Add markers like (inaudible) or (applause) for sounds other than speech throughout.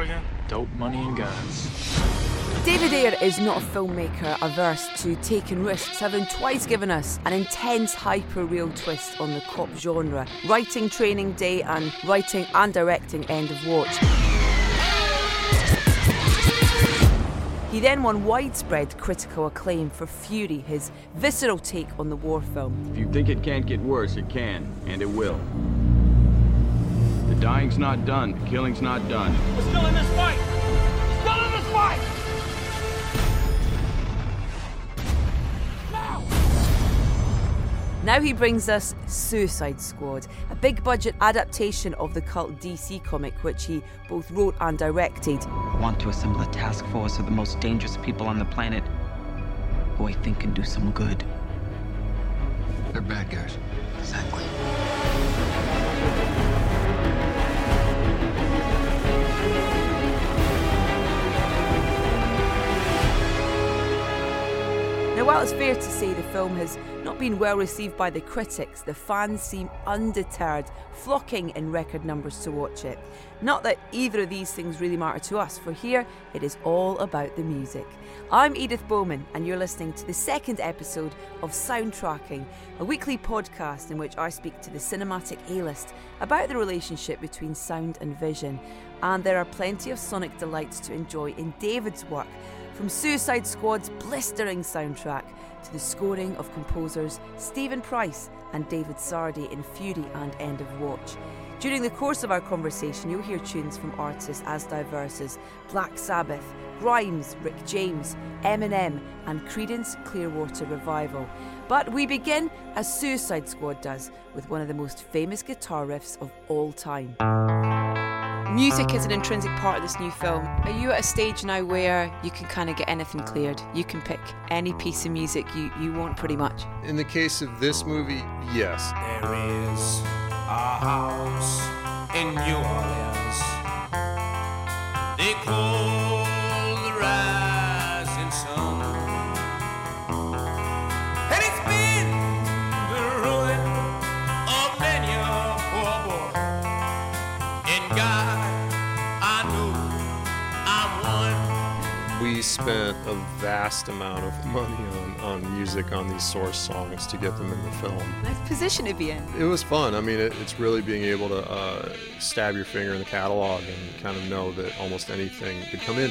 What are we looking for again? Dope, money, and guns. David Ayer is not a filmmaker averse to taking risks, having twice given us an intense hyper real twist on the cop genre. Writing Training Day and writing and directing End of Watch. He then won widespread critical acclaim for Fury, his visceral take on the war film. If you think it can't get worse, it can, and it will. The dying's not done, the killing's not done. We're still in this fight! Still in this fight! Now! Now he brings us Suicide Squad, a big budget adaptation of the cult DC comic, which he both wrote and directed. I want to assemble a task force of the most dangerous people on the planet who I think can do some good. They're bad guys. Exactly. Now, while it's fair to say the film has not been well received by the critics, the fans seem undeterred, flocking in record numbers to watch it. Not that either of these things really matter to us, for here it is all about the music. I'm Edith Bowman, and you're listening to the second episode of Soundtracking, a weekly podcast in which I speak to the cinematic A list about the relationship between sound and vision. And there are plenty of sonic delights to enjoy in David's work from Suicide Squad's blistering soundtrack to the scoring of composers Stephen Price and David Sardy in Fury and End of Watch. During the course of our conversation, you'll hear tunes from artists as diverse as Black Sabbath, Grimes, Rick James, Eminem, and Creedence Clearwater Revival. But we begin as Suicide Squad does with one of the most famous guitar riffs of all time. Music is an intrinsic part of this new film. Are you at a stage now where you can kind of get anything cleared? You can pick any piece of music you, you want pretty much. In the case of this movie, yes. There is a house in New Orleans. They call a vast amount of money on, on music on these source songs to get them in the film. Nice position to be in. It was fun. I mean, it, it's really being able to uh, stab your finger in the catalog and kind of know that almost anything could come in.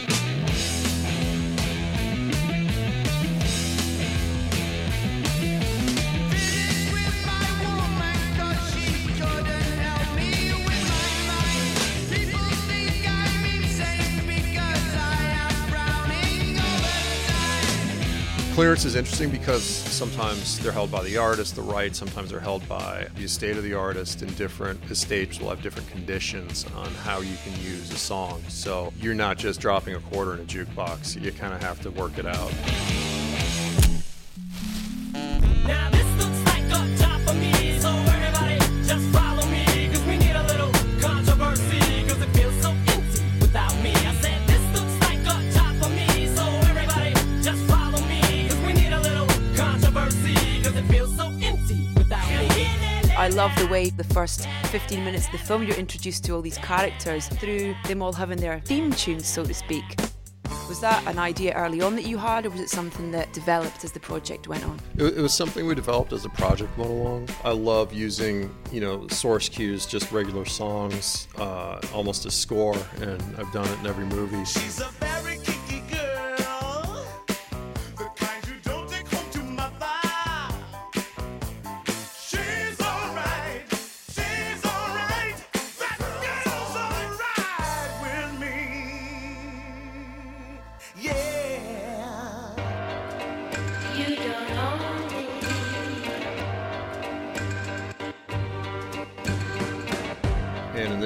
Clearance is interesting because sometimes they're held by the artist, the rights, sometimes they're held by the estate of the artist, and different estates will have different conditions on how you can use a song. So you're not just dropping a quarter in a jukebox, you kind of have to work it out. The way the first 15 minutes of the film you're introduced to all these characters through them all having their theme tunes, so to speak. Was that an idea early on that you had, or was it something that developed as the project went on? It, it was something we developed as the project went along. I love using, you know, source cues, just regular songs, uh, almost a score, and I've done it in every movie.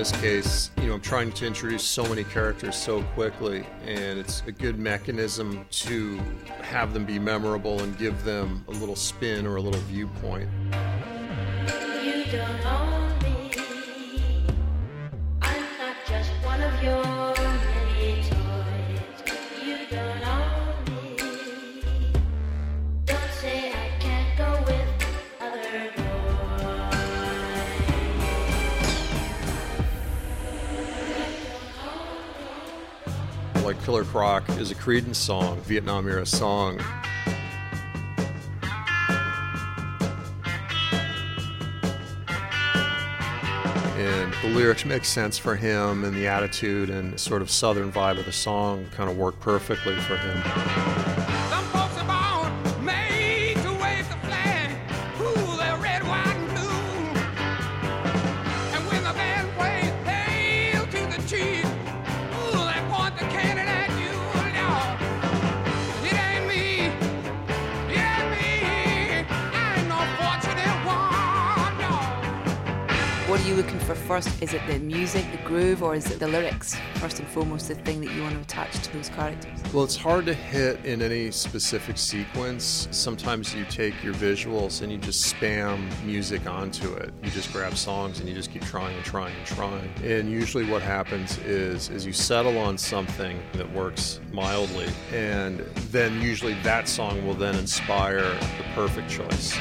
This case, you know, I'm trying to introduce so many characters so quickly, and it's a good mechanism to have them be memorable and give them a little spin or a little viewpoint. Killer Croc is a Creedence song, Vietnam era song. And the lyrics make sense for him, and the attitude and sort of southern vibe of the song kind of work perfectly for him. Some you looking for first? Is it the music, the groove, or is it the lyrics? First and foremost, the thing that you want to attach to those characters. Well, it's hard to hit in any specific sequence. Sometimes you take your visuals and you just spam music onto it. You just grab songs and you just keep trying and trying and trying. And usually what happens is is you settle on something that works mildly and then usually that song will then inspire the perfect choice.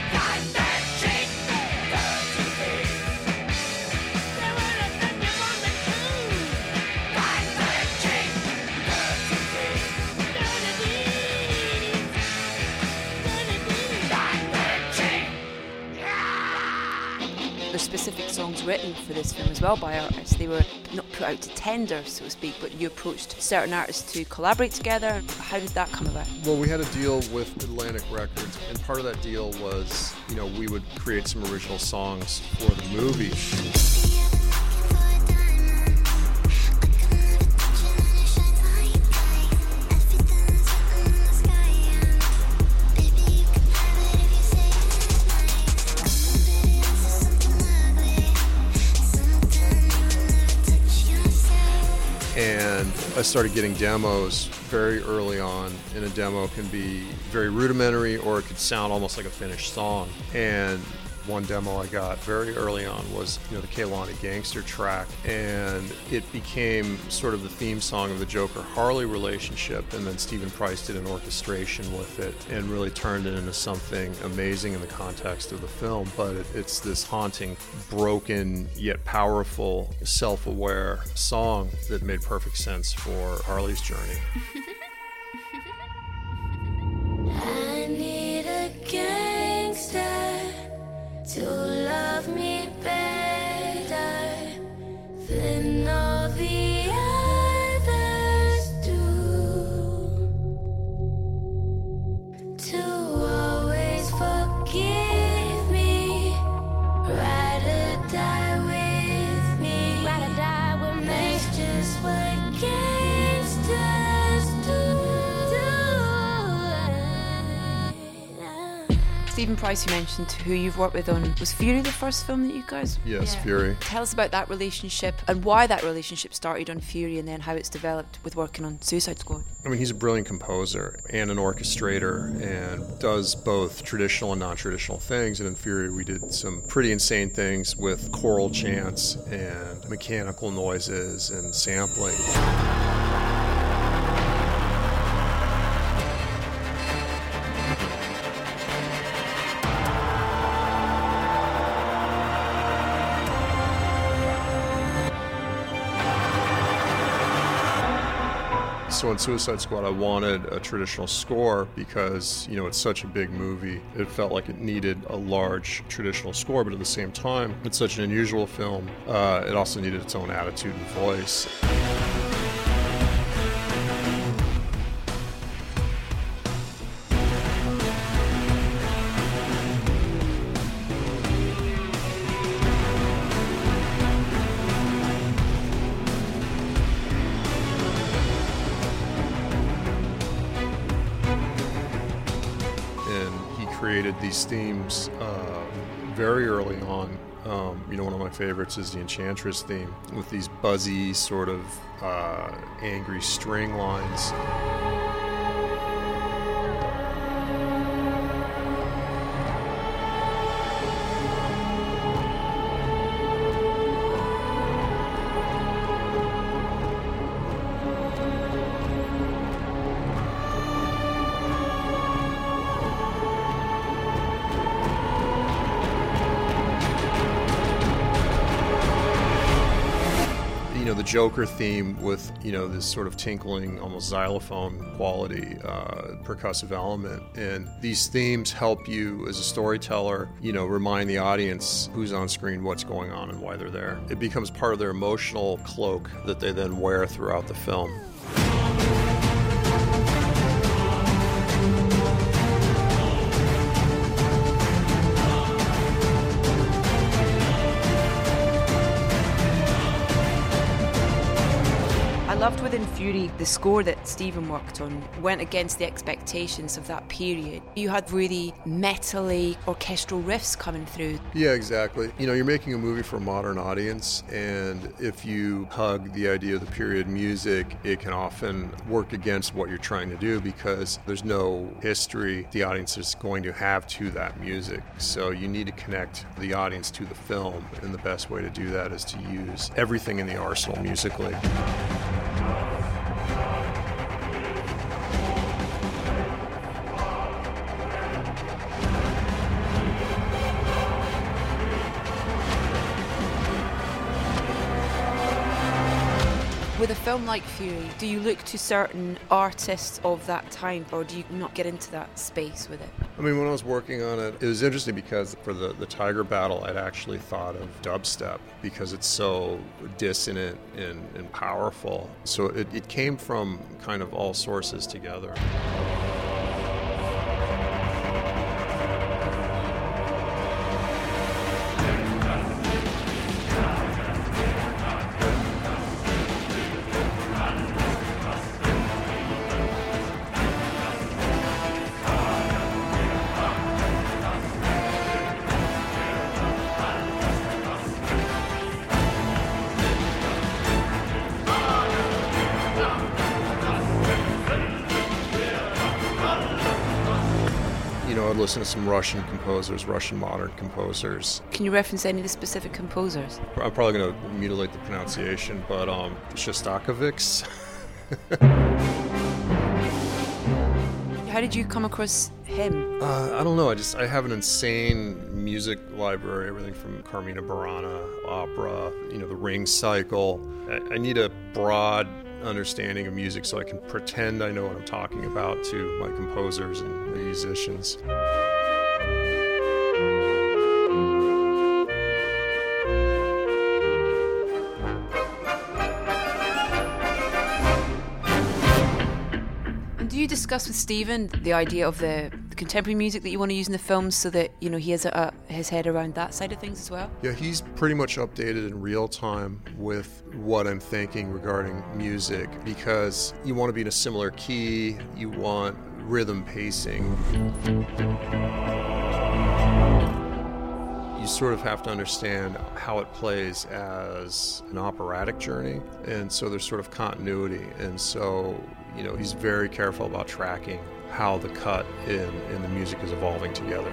Written for this film as well by artists. They were not put out to tender, so to speak, but you approached certain artists to collaborate together. How did that come about? Well, we had a deal with Atlantic Records, and part of that deal was, you know, we would create some original songs for the movie. I started getting demos very early on. And a demo can be very rudimentary or it could sound almost like a finished song. And one demo I got very early on was, you know, the Kehlani Gangsta track, and it became sort of the theme song of the Joker Harley relationship. And then Stephen Price did an orchestration with it and really turned it into something amazing in the context of the film. But it, it's this haunting, broken yet powerful, self-aware song that made perfect sense for Harley's journey. (laughs) Price, you mentioned who you've worked with on was Fury the first film that you guys? Yes, Fury. Tell us about that relationship and why that relationship started on Fury and then how it's developed with working on Suicide Squad. I mean, he's a brilliant composer and an orchestrator and does both traditional and non traditional things. And in Fury, we did some pretty insane things with choral chants and mechanical noises and sampling. So in Suicide Squad, I wanted a traditional score because, you know, it's such a big movie. It felt like it needed a large traditional score, but at the same time, it's such an unusual film. Uh, it also needed its own attitude and voice. These themes uh, very early on Um, you know, one of my favorites is the Enchantress theme with these buzzy, sort of uh, angry string lines. Joker theme with you know this sort of tinkling, almost xylophone quality, uh, percussive element, and these themes help you as a storyteller, you know, remind the audience who's on screen, what's going on, and why they're there. It becomes part of their emotional cloak that they then wear throughout the film. Fury the score that Stephen worked on went against the expectations of that period. You had really metally orchestral riffs coming through. Yeah, exactly. You know, you're making a movie for a modern audience, and if you hug the idea of the period music, it can often work against what you're trying to do because there's no history the audience is going to have to that music. So you need to connect the audience to the film, and the best way to do that is to use everything in the arsenal musically. Film like Fury, do you look to certain artists of that time or do you not get into that space with it? I mean, when I was working on it, it was interesting because for the, the Tiger Battle, I'd actually thought of dubstep because it's so dissonant and, and powerful. So it, it came from kind of all sources together. Russian composers, Russian modern composers. Can you reference any of the specific composers? I'm probably going to mutilate the pronunciation, but um, Shostakovich. How did you come across him? Uh, I don't know. I just I have an insane music library. Everything from Carmina Burana, opera, you know, the Ring Cycle. I, I need a broad understanding of music so I can pretend I know what I'm talking about to my composers and musicians. Discuss with Stephen the idea of the, contemporary music that you want to use in the films so that you know he has a, his head around that side of things as well? Yeah, he's pretty much updated in real time with what I'm thinking regarding music because you want to be in a similar key, you want rhythm pacing. You sort of have to understand how it plays as an operatic journey, and so there's sort of continuity. And so, you know, he's very careful about tracking how the cut in, in the music is evolving together.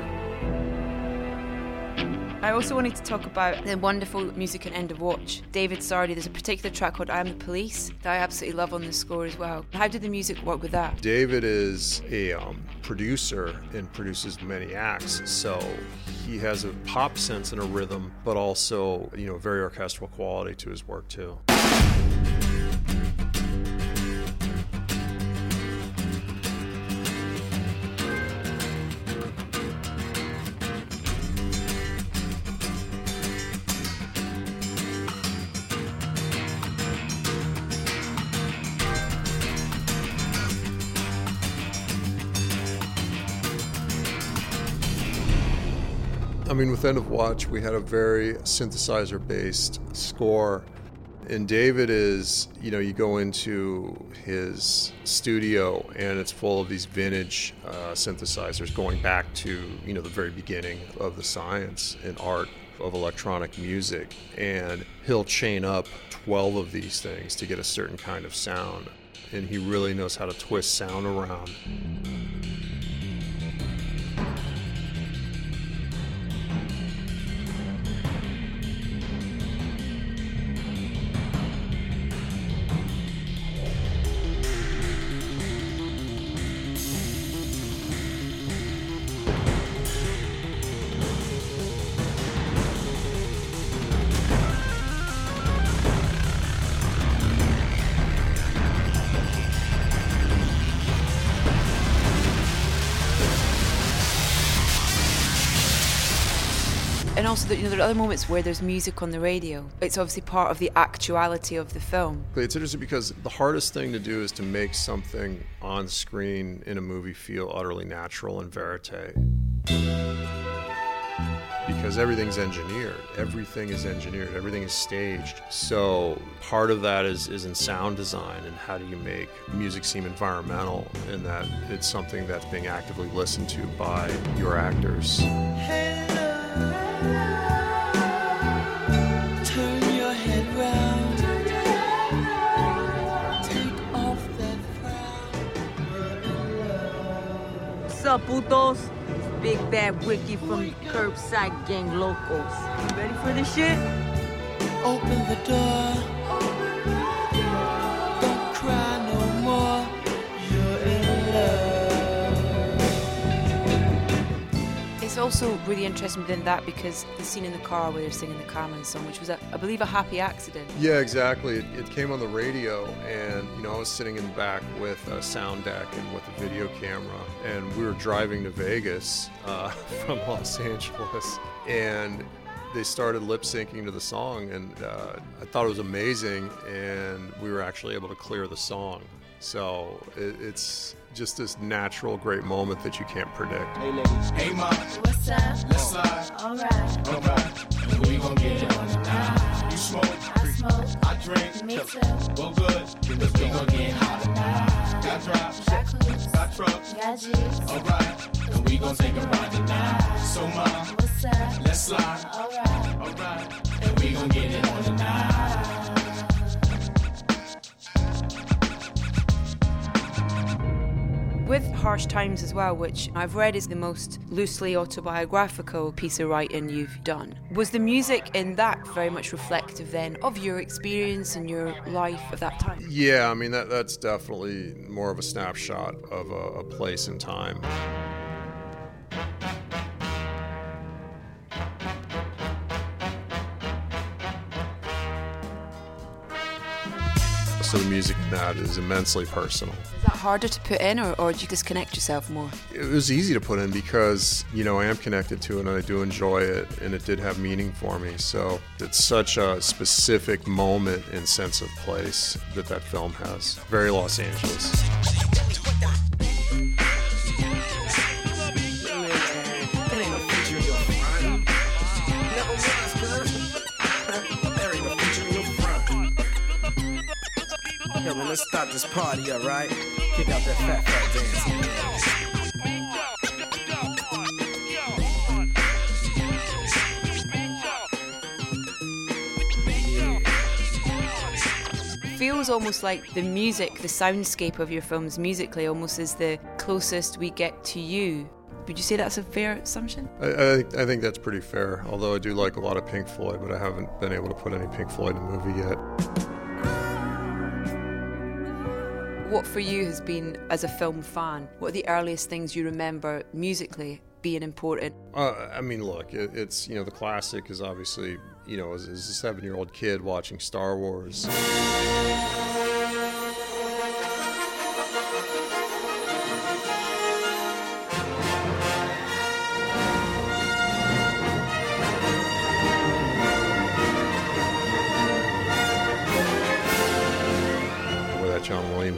I also wanted to talk about the wonderful music at End of Watch. David Sardy, there's a particular track called I Am the Police that I absolutely love on the score as well. How did the music work with that? David is a um, producer and produces many acts, so he has a pop sense and a rhythm, but also, you know, very orchestral quality to his work too. Mean, with End of Watch, we had a very synthesizer based score. And David is, you know, you go into his studio and it's full of these vintage uh, synthesizers going back to, you know, the very beginning of the science and art of electronic music, and he'll chain up 12 of these things to get a certain kind of sound. And he really knows how to twist sound around. Also, that you know, there are other moments where there's music on the radio. It's obviously part of the actuality of the film. It's interesting because the hardest thing to do is to make something on screen in a movie feel utterly natural and verite. Because everything's engineered, everything is engineered, everything is staged. So part of that is, is in sound design and how do you make music seem environmental and that it's something that's being actively listened to by your actors. Turn your head round. Take off that What's up, putos? Big Bad Wiki from oh Curbside Gang Locals. You ready for this shit? Open the door. Also really interesting within that because the scene in the car where they're singing the Carmen song, which was, a, I believe, a happy accident. Yeah, exactly. It, it came on the radio, and you know, I was sitting in the back with a sound deck and with a video camera, and we were driving to Vegas uh, (laughs) from Los Angeles, and they started lip syncing to the song, and uh, I thought it was amazing, and we were actually able to clear the song. So it, it's just this natural, great moment that you can't predict. Hey, ladies. Hey, ma. What's up? Let's slide. Alright. Alright. And we gon' get it on tonight. You smoke. I smoke. I drink. Me too. Well, good. Because we gon' get hot tonight. Got drops. Got clues. Got trucks. Got G's. Alright. And we gon' take a ride tonight. So, ma. What's up? Let's slide. Alright. Alright. And we gon' get it on tonight. With Harsh Times as well, which I've read is the most loosely autobiographical piece of writing you've done, was the music in that very much reflective then of your experience and your life at that time? Yeah, I mean that that's definitely more of a snapshot of a, a place and time. So the music in that is immensely personal. Is that harder to put in, or, or do you disconnect yourself more? It was easy to put in because, you know, I am connected to it and I do enjoy it and it did have meaning for me. So it's such a specific moment and sense of place that that film has. Very Los Angeles. Start this party up, right? Kick out that fat, fat dance. feels almost like the music, the soundscape of your films musically, almost is the closest we get to you. Would you say that's a fair assumption? I, I, I think that's pretty fair, although I do like a lot of Pink Floyd, but I haven't been able to put any Pink Floyd in a movie yet. What for you has been, as a film fan, what are the earliest things you remember musically being important? Uh, I mean, look, it, it's, you know, the classic is obviously, you know, as, as a seven year old kid watching Star Wars.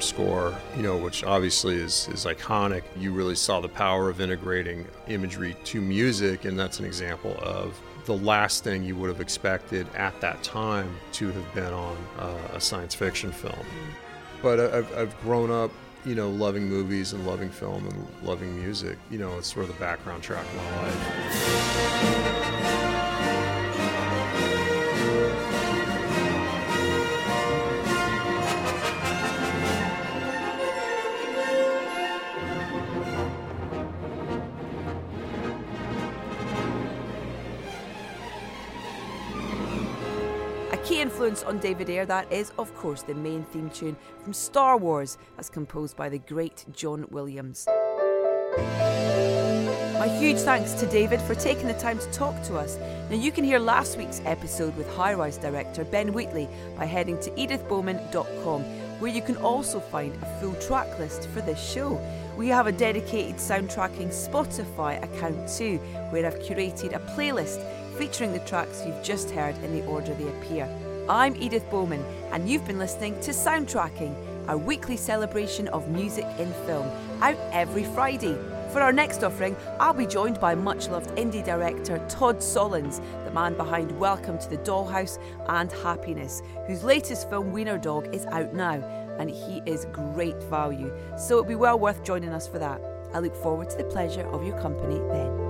Score, you know, which obviously is, is iconic. You really saw the power of integrating imagery to music, and that's an example of the last thing you would have expected at that time to have been on uh, a science fiction film. But I've, I've grown up, you know, loving movies and loving film and loving music. You know, it's sort of the background track of my life. Influence on David Ayer, that is, of course, the main theme tune from Star Wars, as composed by the great John Williams. My huge thanks to David for taking the time to talk to us. Now, you can hear last week's episode with High Rise director Ben Wheatley by heading to edithbowman.com, where you can also find a full track list for this show. We have a dedicated soundtracking Spotify account too, where I've curated a playlist featuring the tracks you've just heard in the order they appear. I'm Edith Bowman, and you've been listening to Soundtracking, our weekly celebration of music in film, out every Friday. For our next offering, I'll be joined by much loved indie director Todd Solondz, the man behind Welcome to the Dollhouse and Happiness, whose latest film Wiener Dog is out now, and he is great value. So it'll be well worth joining us for that. I look forward to the pleasure of your company then.